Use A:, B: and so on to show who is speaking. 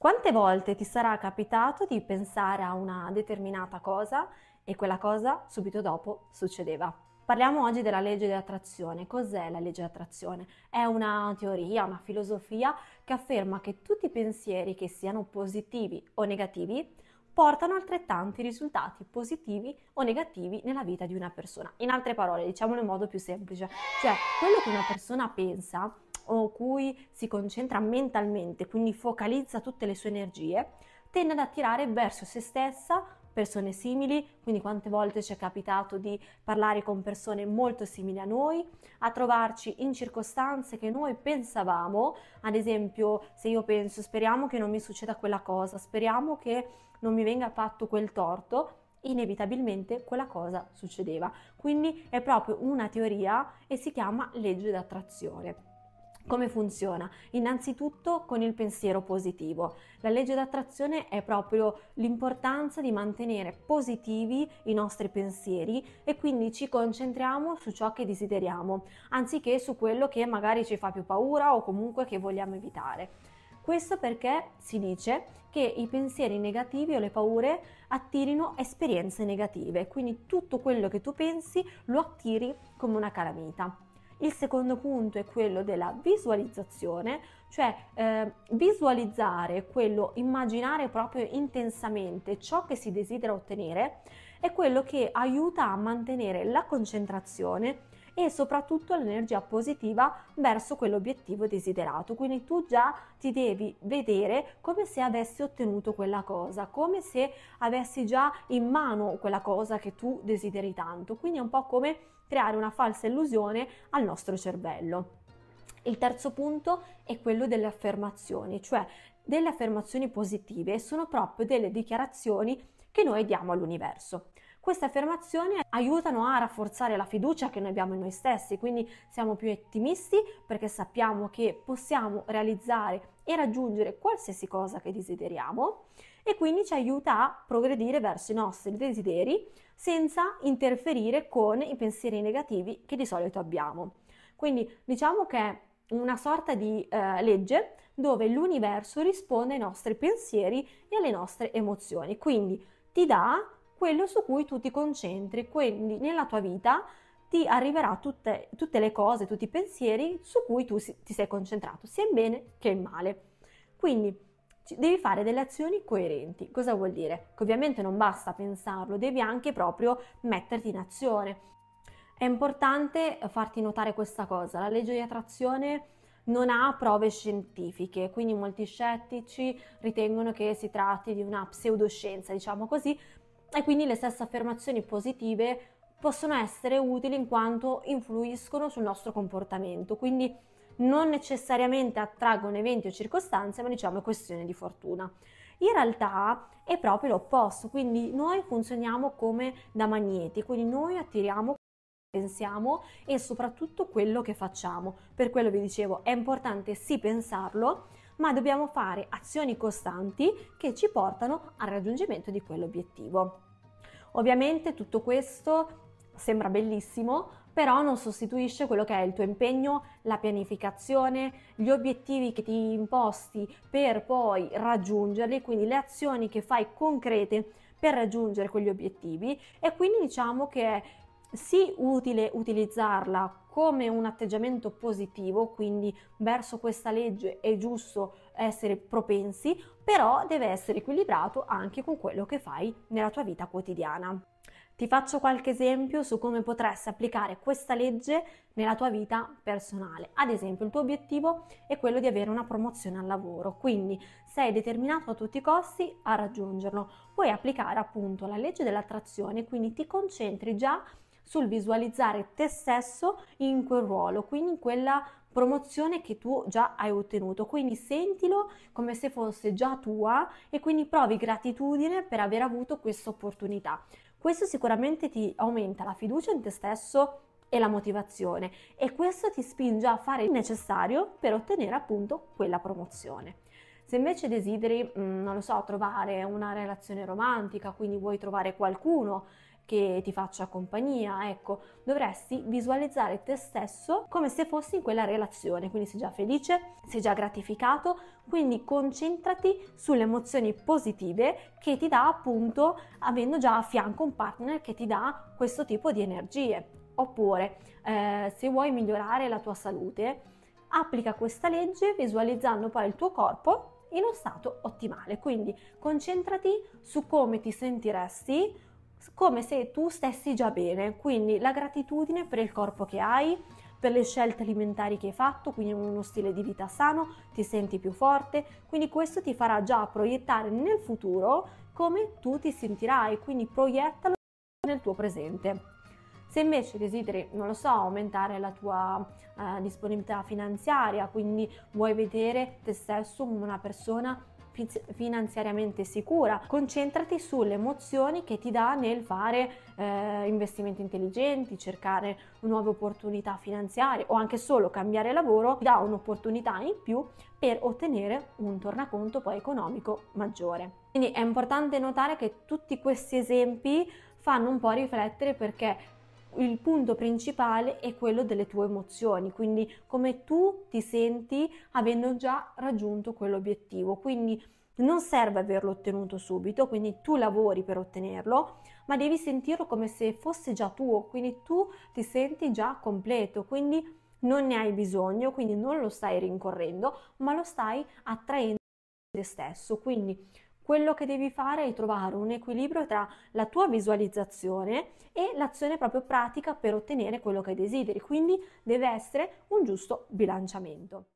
A: Quante volte ti sarà capitato di pensare a una determinata cosa e quella cosa subito dopo succedeva? Parliamo oggi della legge dell'attrazione. Cos'è la legge dell'attrazione? È una teoria, una filosofia che afferma che tutti i pensieri che siano positivi o negativi portano altrettanti risultati positivi o negativi nella vita di una persona. In altre parole, diciamolo in modo più semplice, cioè quello che una persona pensa o cui si concentra mentalmente, quindi focalizza tutte le sue energie, tende ad attirare verso se stessa persone simili, quindi quante volte ci è capitato di parlare con persone molto simili a noi, a trovarci in circostanze che noi pensavamo, ad esempio se io penso speriamo che non mi succeda quella cosa, speriamo che non mi venga fatto quel torto, inevitabilmente quella cosa succedeva. Quindi è proprio una teoria e si chiama legge d'attrazione. Come funziona? Innanzitutto con il pensiero positivo. La legge d'attrazione è proprio l'importanza di mantenere positivi i nostri pensieri e quindi ci concentriamo su ciò che desideriamo, anziché su quello che magari ci fa più paura o comunque che vogliamo evitare. Questo perché si dice che i pensieri negativi o le paure attirino esperienze negative, quindi tutto quello che tu pensi lo attiri come una calamita. Il secondo punto è quello della visualizzazione, cioè eh, visualizzare quello, immaginare proprio intensamente ciò che si desidera ottenere, è quello che aiuta a mantenere la concentrazione e soprattutto l'energia positiva verso quell'obiettivo desiderato. Quindi tu già ti devi vedere come se avessi ottenuto quella cosa, come se avessi già in mano quella cosa che tu desideri tanto. Quindi è un po' come creare una falsa illusione al nostro cervello. Il terzo punto è quello delle affermazioni, cioè delle affermazioni positive sono proprio delle dichiarazioni che noi diamo all'universo. Queste affermazioni aiutano a rafforzare la fiducia che noi abbiamo in noi stessi, quindi siamo più ottimisti perché sappiamo che possiamo realizzare e raggiungere qualsiasi cosa che desideriamo e quindi ci aiuta a progredire verso i nostri desideri senza interferire con i pensieri negativi che di solito abbiamo. Quindi diciamo che è una sorta di eh, legge dove l'universo risponde ai nostri pensieri e alle nostre emozioni, quindi ti dà quello su cui tu ti concentri, quindi nella tua vita ti arriverà tutte, tutte le cose, tutti i pensieri su cui tu si, ti sei concentrato, sia in bene che in male. Quindi devi fare delle azioni coerenti. Cosa vuol dire? Che ovviamente non basta pensarlo, devi anche proprio metterti in azione. È importante farti notare questa cosa, la legge di attrazione non ha prove scientifiche, quindi molti scettici ritengono che si tratti di una pseudoscienza, diciamo così, e quindi le stesse affermazioni positive possono essere utili in quanto influiscono sul nostro comportamento, quindi non necessariamente attraggono eventi o circostanze, ma diciamo è questione di fortuna. In realtà è proprio l'opposto, quindi noi funzioniamo come da magneti, quindi noi attiriamo pensiamo e soprattutto quello che facciamo. Per quello vi dicevo, è importante sì pensarlo, ma dobbiamo fare azioni costanti che ci portano al raggiungimento di quell'obiettivo. Ovviamente tutto questo sembra bellissimo, però non sostituisce quello che è il tuo impegno, la pianificazione, gli obiettivi che ti imposti per poi raggiungerli, quindi le azioni che fai concrete per raggiungere quegli obiettivi e quindi diciamo che sì utile utilizzarla come un atteggiamento positivo, quindi verso questa legge è giusto essere propensi, però deve essere equilibrato anche con quello che fai nella tua vita quotidiana. Ti faccio qualche esempio su come potresti applicare questa legge nella tua vita personale. Ad esempio, il tuo obiettivo è quello di avere una promozione al lavoro, quindi sei determinato a tutti i costi a raggiungerlo. Puoi applicare appunto la legge dell'attrazione, quindi ti concentri già sul visualizzare te stesso in quel ruolo, quindi in quella promozione che tu già hai ottenuto. Quindi sentilo come se fosse già tua e quindi provi gratitudine per aver avuto questa opportunità. Questo sicuramente ti aumenta la fiducia in te stesso e la motivazione e questo ti spinge a fare il necessario per ottenere appunto quella promozione. Se invece desideri, mm, non lo so, trovare una relazione romantica, quindi vuoi trovare qualcuno che ti faccia compagnia, ecco, dovresti visualizzare te stesso come se fossi in quella relazione, quindi sei già felice, sei già gratificato, quindi concentrati sulle emozioni positive che ti dà appunto avendo già a fianco un partner che ti dà questo tipo di energie. Oppure, eh, se vuoi migliorare la tua salute, applica questa legge visualizzando poi il tuo corpo in uno stato ottimale. Quindi concentrati su come ti sentiresti come se tu stessi già bene, quindi la gratitudine per il corpo che hai, per le scelte alimentari che hai fatto, quindi uno stile di vita sano, ti senti più forte, quindi questo ti farà già proiettare nel futuro come tu ti sentirai, quindi proiettalo nel tuo presente. Se invece desideri, non lo so, aumentare la tua eh, disponibilità finanziaria, quindi vuoi vedere te stesso come una persona finanziariamente sicura, concentrati sulle emozioni che ti dà nel fare eh, investimenti intelligenti, cercare nuove opportunità finanziarie o anche solo cambiare lavoro, ti dà un'opportunità in più per ottenere un tornaconto poi economico maggiore. Quindi è importante notare che tutti questi esempi fanno un po' riflettere perché il punto principale è quello delle tue emozioni, quindi come tu ti senti avendo già raggiunto quell'obiettivo. Quindi non serve averlo ottenuto subito, quindi tu lavori per ottenerlo, ma devi sentirlo come se fosse già tuo, quindi tu ti senti già completo, quindi non ne hai bisogno, quindi non lo stai rincorrendo, ma lo stai attraendo te stesso. Quindi quello che devi fare è trovare un equilibrio tra la tua visualizzazione e l'azione proprio pratica per ottenere quello che desideri, quindi deve essere un giusto bilanciamento.